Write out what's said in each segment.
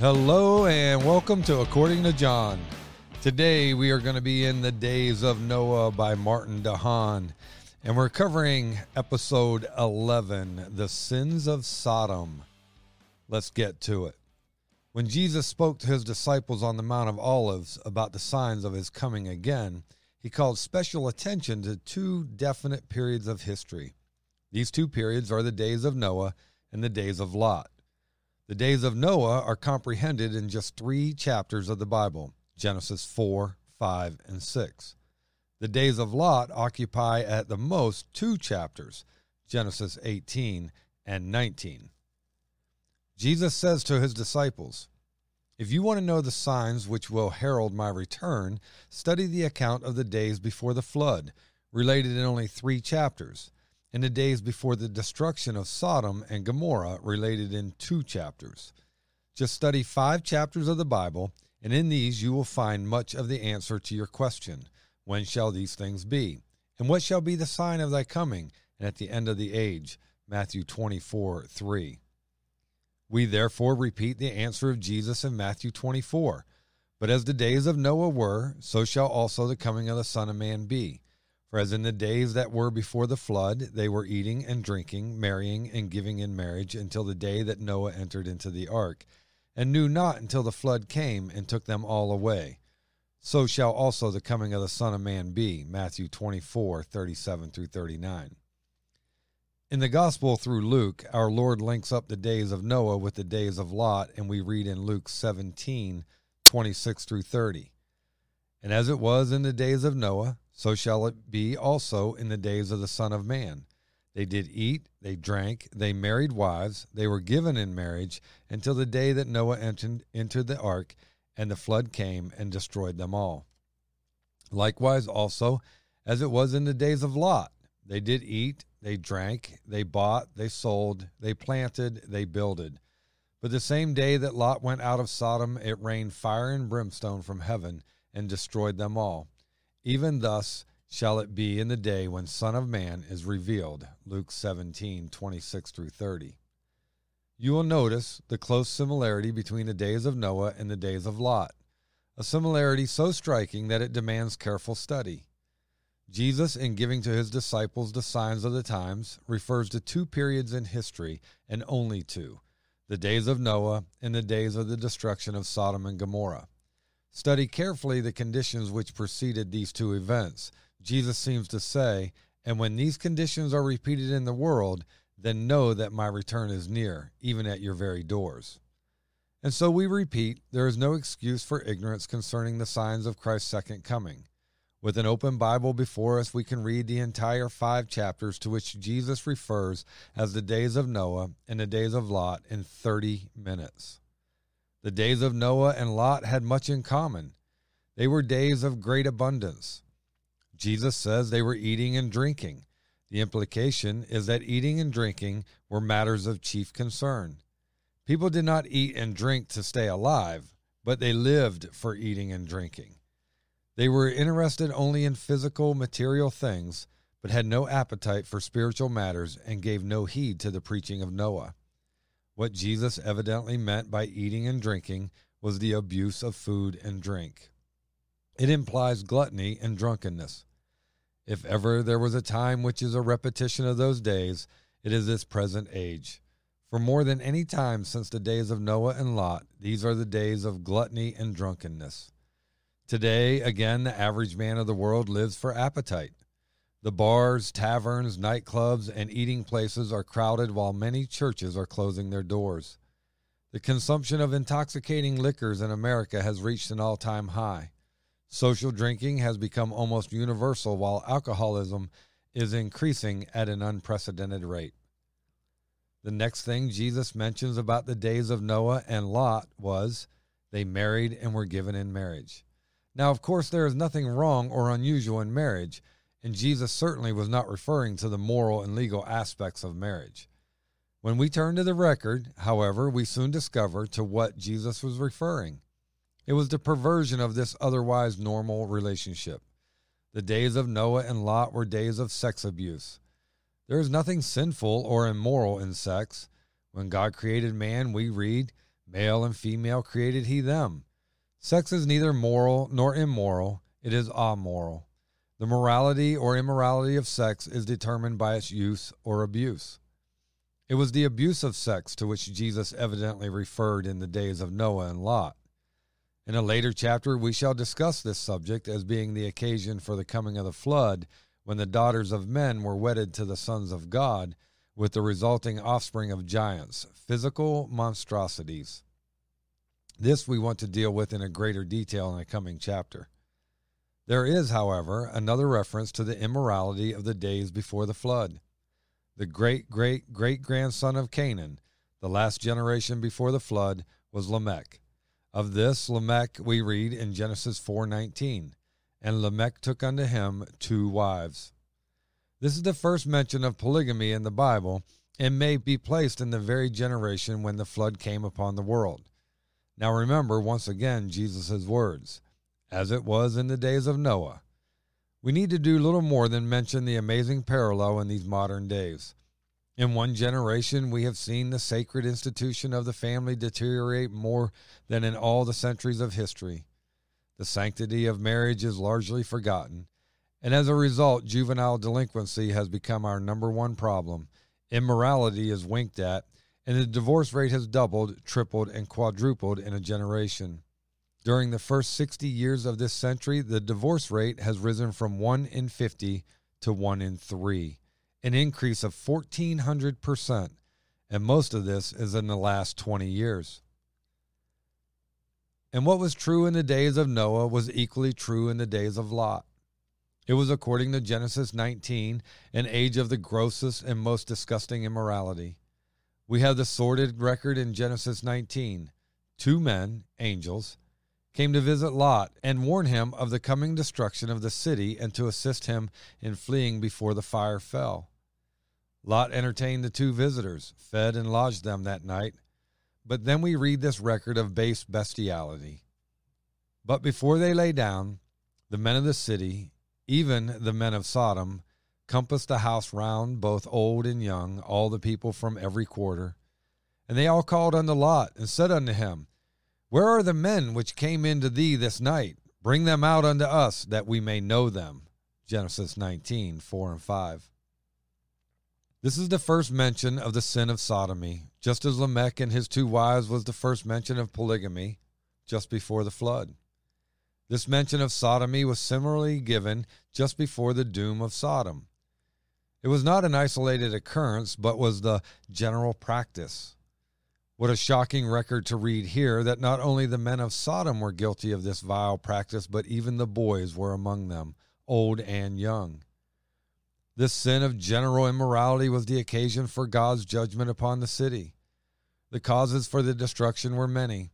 Hello and welcome to According to John. Today we are going to be in the Days of Noah by Martin DeHaan, and we're covering episode 11, The Sins of Sodom. Let's get to it. When Jesus spoke to his disciples on the Mount of Olives about the signs of his coming again, he called special attention to two definite periods of history. These two periods are the days of Noah and the days of Lot. The days of Noah are comprehended in just three chapters of the Bible Genesis 4, 5, and 6. The days of Lot occupy at the most two chapters Genesis 18 and 19. Jesus says to his disciples, If you want to know the signs which will herald my return, study the account of the days before the flood, related in only three chapters in the days before the destruction of Sodom and Gomorrah, related in two chapters. Just study five chapters of the Bible, and in these you will find much of the answer to your question When shall these things be? And what shall be the sign of thy coming and at the end of the age? Matthew 24 3. We therefore repeat the answer of Jesus in Matthew 24. But as the days of Noah were, so shall also the coming of the Son of Man be. For as in the days that were before the flood, they were eating and drinking, marrying and giving in marriage, until the day that Noah entered into the ark, and knew not until the flood came and took them all away. So shall also the coming of the Son of Man be. Matthew 24, 37 through 39. In the Gospel through Luke, our Lord links up the days of Noah with the days of Lot, and we read in Luke 17, 26 through 30. And as it was in the days of Noah, so shall it be also in the days of the Son of Man. They did eat, they drank, they married wives, they were given in marriage until the day that Noah entered, the ark, and the flood came and destroyed them all. Likewise, also, as it was in the days of Lot, they did eat, they drank, they bought, they sold, they planted, they builded. But the same day that Lot went out of Sodom, it rained fire and brimstone from heaven and destroyed them all. Even thus shall it be in the day when Son of Man is revealed. Luke 17, 26 through 30. You will notice the close similarity between the days of Noah and the days of Lot, a similarity so striking that it demands careful study. Jesus, in giving to his disciples the signs of the times, refers to two periods in history, and only two the days of Noah and the days of the destruction of Sodom and Gomorrah. Study carefully the conditions which preceded these two events. Jesus seems to say, And when these conditions are repeated in the world, then know that my return is near, even at your very doors. And so we repeat, there is no excuse for ignorance concerning the signs of Christ's second coming. With an open Bible before us, we can read the entire five chapters to which Jesus refers as the days of Noah and the days of Lot in 30 minutes. The days of Noah and Lot had much in common. They were days of great abundance. Jesus says they were eating and drinking. The implication is that eating and drinking were matters of chief concern. People did not eat and drink to stay alive, but they lived for eating and drinking. They were interested only in physical, material things, but had no appetite for spiritual matters and gave no heed to the preaching of Noah. What Jesus evidently meant by eating and drinking was the abuse of food and drink. It implies gluttony and drunkenness. If ever there was a time which is a repetition of those days, it is this present age. For more than any time since the days of Noah and Lot, these are the days of gluttony and drunkenness. Today, again, the average man of the world lives for appetite. The bars, taverns, nightclubs, and eating places are crowded while many churches are closing their doors. The consumption of intoxicating liquors in America has reached an all time high. Social drinking has become almost universal while alcoholism is increasing at an unprecedented rate. The next thing Jesus mentions about the days of Noah and Lot was they married and were given in marriage. Now, of course, there is nothing wrong or unusual in marriage and Jesus certainly was not referring to the moral and legal aspects of marriage. When we turn to the record, however, we soon discover to what Jesus was referring. It was the perversion of this otherwise normal relationship. The days of Noah and Lot were days of sex abuse. There is nothing sinful or immoral in sex. When God created man, we read, Male and female created he them. Sex is neither moral nor immoral, it is amoral. The morality or immorality of sex is determined by its use or abuse. It was the abuse of sex to which Jesus evidently referred in the days of Noah and Lot. In a later chapter, we shall discuss this subject as being the occasion for the coming of the flood, when the daughters of men were wedded to the sons of God, with the resulting offspring of giants, physical monstrosities. This we want to deal with in a greater detail in a coming chapter. There is, however, another reference to the immorality of the days before the flood. The great great great grandson of Canaan, the last generation before the flood, was Lamech. Of this Lamech we read in Genesis 4:19, and Lamech took unto him two wives. This is the first mention of polygamy in the Bible and may be placed in the very generation when the flood came upon the world. Now remember once again Jesus' words, as it was in the days of Noah. We need to do little more than mention the amazing parallel in these modern days. In one generation, we have seen the sacred institution of the family deteriorate more than in all the centuries of history. The sanctity of marriage is largely forgotten, and as a result, juvenile delinquency has become our number one problem. Immorality is winked at, and the divorce rate has doubled, tripled, and quadrupled in a generation. During the first 60 years of this century, the divorce rate has risen from 1 in 50 to 1 in 3 an increase of 1,400%, and most of this is in the last 20 years. And what was true in the days of Noah was equally true in the days of Lot. It was, according to Genesis 19, an age of the grossest and most disgusting immorality. We have the sordid record in Genesis 19. Two men, angels, came to visit Lot and warn him of the coming destruction of the city and to assist him in fleeing before the fire fell. Lot entertained the two visitors, fed and lodged them that night. But then we read this record of base bestiality. But before they lay down, the men of the city, even the men of Sodom, compassed the house round, both old and young, all the people from every quarter. And they all called unto Lot, and said unto him, Where are the men which came into thee this night? Bring them out unto us, that we may know them. Genesis 19, 4 and 5. This is the first mention of the sin of sodomy, just as Lamech and his two wives was the first mention of polygamy just before the flood. This mention of sodomy was similarly given just before the doom of Sodom. It was not an isolated occurrence, but was the general practice. What a shocking record to read here that not only the men of Sodom were guilty of this vile practice, but even the boys were among them, old and young. This sin of general immorality was the occasion for God's judgment upon the city. The causes for the destruction were many.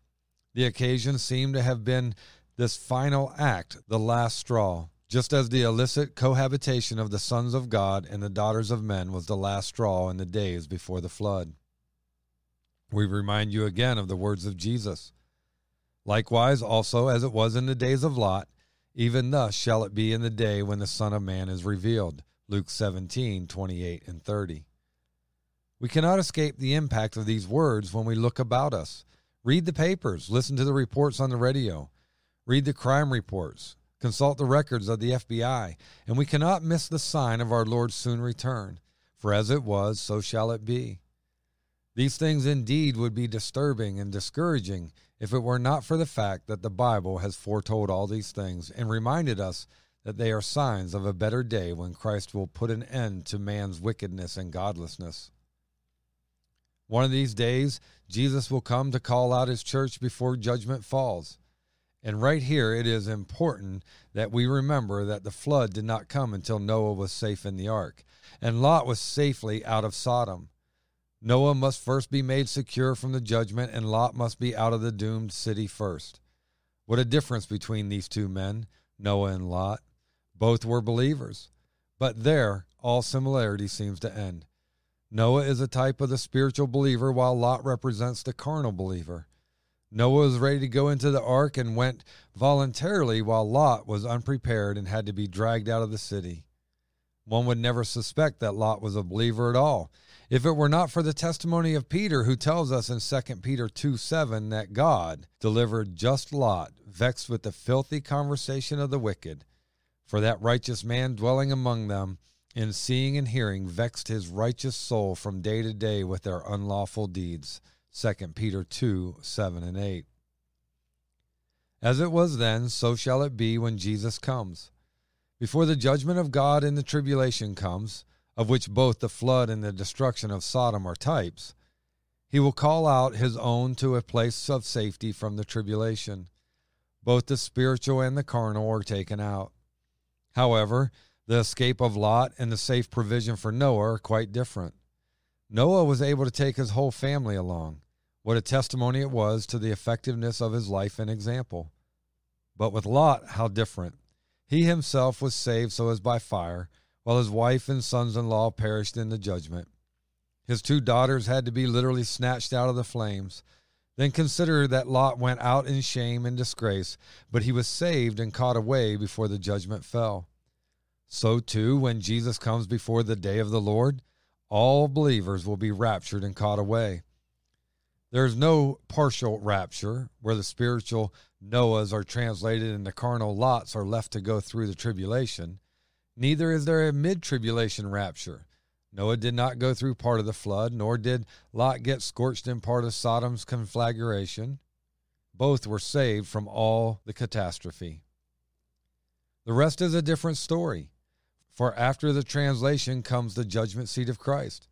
The occasion seemed to have been this final act, the last straw, just as the illicit cohabitation of the sons of God and the daughters of men was the last straw in the days before the flood. We remind you again of the words of Jesus. Likewise, also, as it was in the days of Lot, even thus shall it be in the day when the Son of Man is revealed. Luke 17, 28 and 30. We cannot escape the impact of these words when we look about us. Read the papers, listen to the reports on the radio, read the crime reports, consult the records of the FBI, and we cannot miss the sign of our Lord's soon return. For as it was, so shall it be. These things indeed would be disturbing and discouraging if it were not for the fact that the Bible has foretold all these things and reminded us that they are signs of a better day when Christ will put an end to man's wickedness and godlessness. One of these days, Jesus will come to call out his church before judgment falls. And right here, it is important that we remember that the flood did not come until Noah was safe in the ark, and Lot was safely out of Sodom. Noah must first be made secure from the judgment, and Lot must be out of the doomed city first. What a difference between these two men, Noah and Lot. Both were believers, but there all similarity seems to end. Noah is a type of the spiritual believer, while Lot represents the carnal believer. Noah was ready to go into the ark and went voluntarily, while Lot was unprepared and had to be dragged out of the city. One would never suspect that Lot was a believer at all. If it were not for the testimony of Peter, who tells us in 2 Peter 2 7 that God delivered just Lot, vexed with the filthy conversation of the wicked, for that righteous man dwelling among them, in seeing and hearing, vexed his righteous soul from day to day with their unlawful deeds. 2 Peter 2 7 and 8. As it was then, so shall it be when Jesus comes. Before the judgment of God in the tribulation comes, of which both the flood and the destruction of Sodom are types, he will call out his own to a place of safety from the tribulation. Both the spiritual and the carnal are taken out. However, the escape of Lot and the safe provision for Noah are quite different. Noah was able to take his whole family along. What a testimony it was to the effectiveness of his life and example. But with Lot, how different. He himself was saved so as by fire, while his wife and sons in law perished in the judgment. His two daughters had to be literally snatched out of the flames. Then consider that Lot went out in shame and disgrace, but he was saved and caught away before the judgment fell. So too, when Jesus comes before the day of the Lord, all believers will be raptured and caught away. There is no partial rapture where the spiritual Noahs are translated and the carnal lots are left to go through the tribulation. Neither is there a mid tribulation rapture. Noah did not go through part of the flood, nor did Lot get scorched in part of Sodom's conflagration. Both were saved from all the catastrophe. The rest is a different story, for after the translation comes the judgment seat of Christ.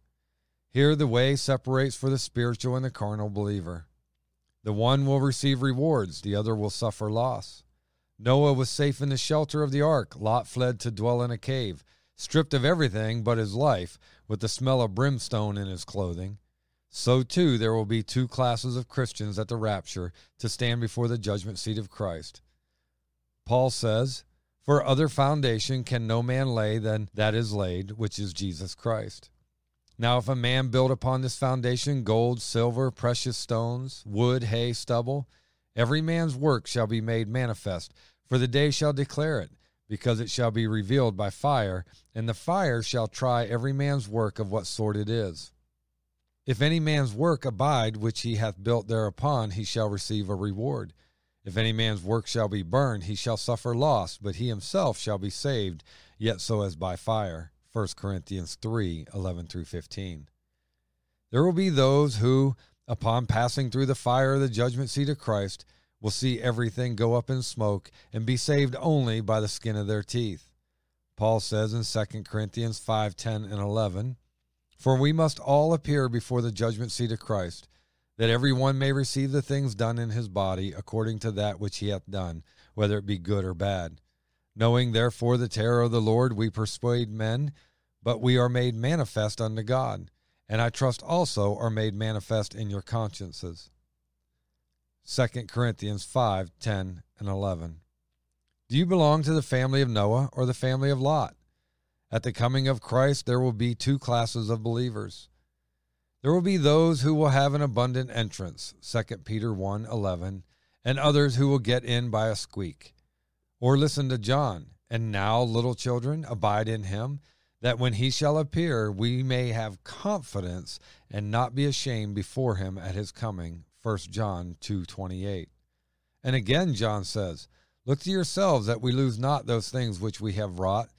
Here the way separates for the spiritual and the carnal believer. The one will receive rewards, the other will suffer loss. Noah was safe in the shelter of the ark. Lot fled to dwell in a cave, stripped of everything but his life, with the smell of brimstone in his clothing. So too there will be two classes of Christians at the rapture to stand before the judgment seat of Christ. Paul says, For other foundation can no man lay than that is laid, which is Jesus Christ. Now, if a man build upon this foundation gold, silver, precious stones, wood, hay, stubble, every man's work shall be made manifest, for the day shall declare it, because it shall be revealed by fire, and the fire shall try every man's work of what sort it is. If any man's work abide which he hath built thereupon, he shall receive a reward. If any man's work shall be burned, he shall suffer loss, but he himself shall be saved, yet so as by fire. 1 Corinthians 3 11 through 15. There will be those who, upon passing through the fire of the judgment seat of Christ, will see everything go up in smoke and be saved only by the skin of their teeth. Paul says in 2 Corinthians 5 10 and 11, For we must all appear before the judgment seat of Christ, that every one may receive the things done in his body according to that which he hath done, whether it be good or bad. Knowing therefore the terror of the Lord, we persuade men, but we are made manifest unto God, and I trust also are made manifest in your consciences. 2 Corinthians 5 10 and 11. Do you belong to the family of Noah or the family of Lot? At the coming of Christ, there will be two classes of believers. There will be those who will have an abundant entrance, 2 Peter 1 11, and others who will get in by a squeak. Or listen to John, and now, little children, abide in him, that when he shall appear, we may have confidence and not be ashamed before him at his coming. 1 John 2:28. And again John says, Look to yourselves that we lose not those things which we have wrought,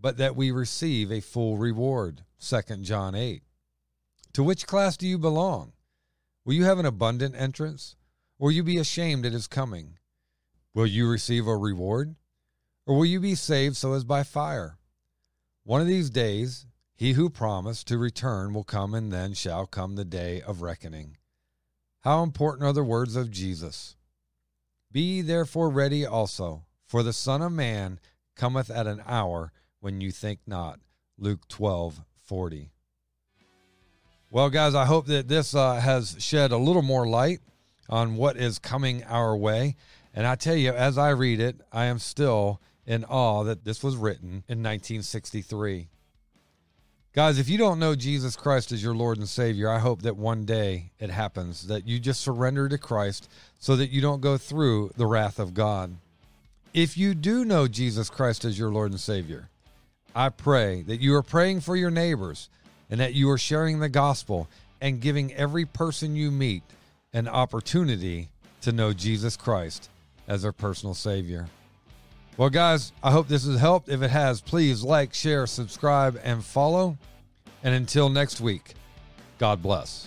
but that we receive a full reward. 2 John 8. To which class do you belong? Will you have an abundant entrance? Will you be ashamed at his coming? Will you receive a reward? Or will you be saved so as by fire? One of these days, he who promised to return will come, and then shall come the day of reckoning. How important are the words of Jesus! Be therefore ready also, for the Son of Man cometh at an hour when you think not. Luke twelve forty. Well, guys, I hope that this uh, has shed a little more light on what is coming our way. And I tell you, as I read it, I am still in awe that this was written in 1963. Guys, if you don't know Jesus Christ as your Lord and Savior, I hope that one day it happens, that you just surrender to Christ so that you don't go through the wrath of God. If you do know Jesus Christ as your Lord and Savior, I pray that you are praying for your neighbors and that you are sharing the gospel and giving every person you meet an opportunity to know Jesus Christ as their personal Savior. Well, guys, I hope this has helped. If it has, please like, share, subscribe, and follow. And until next week, God bless.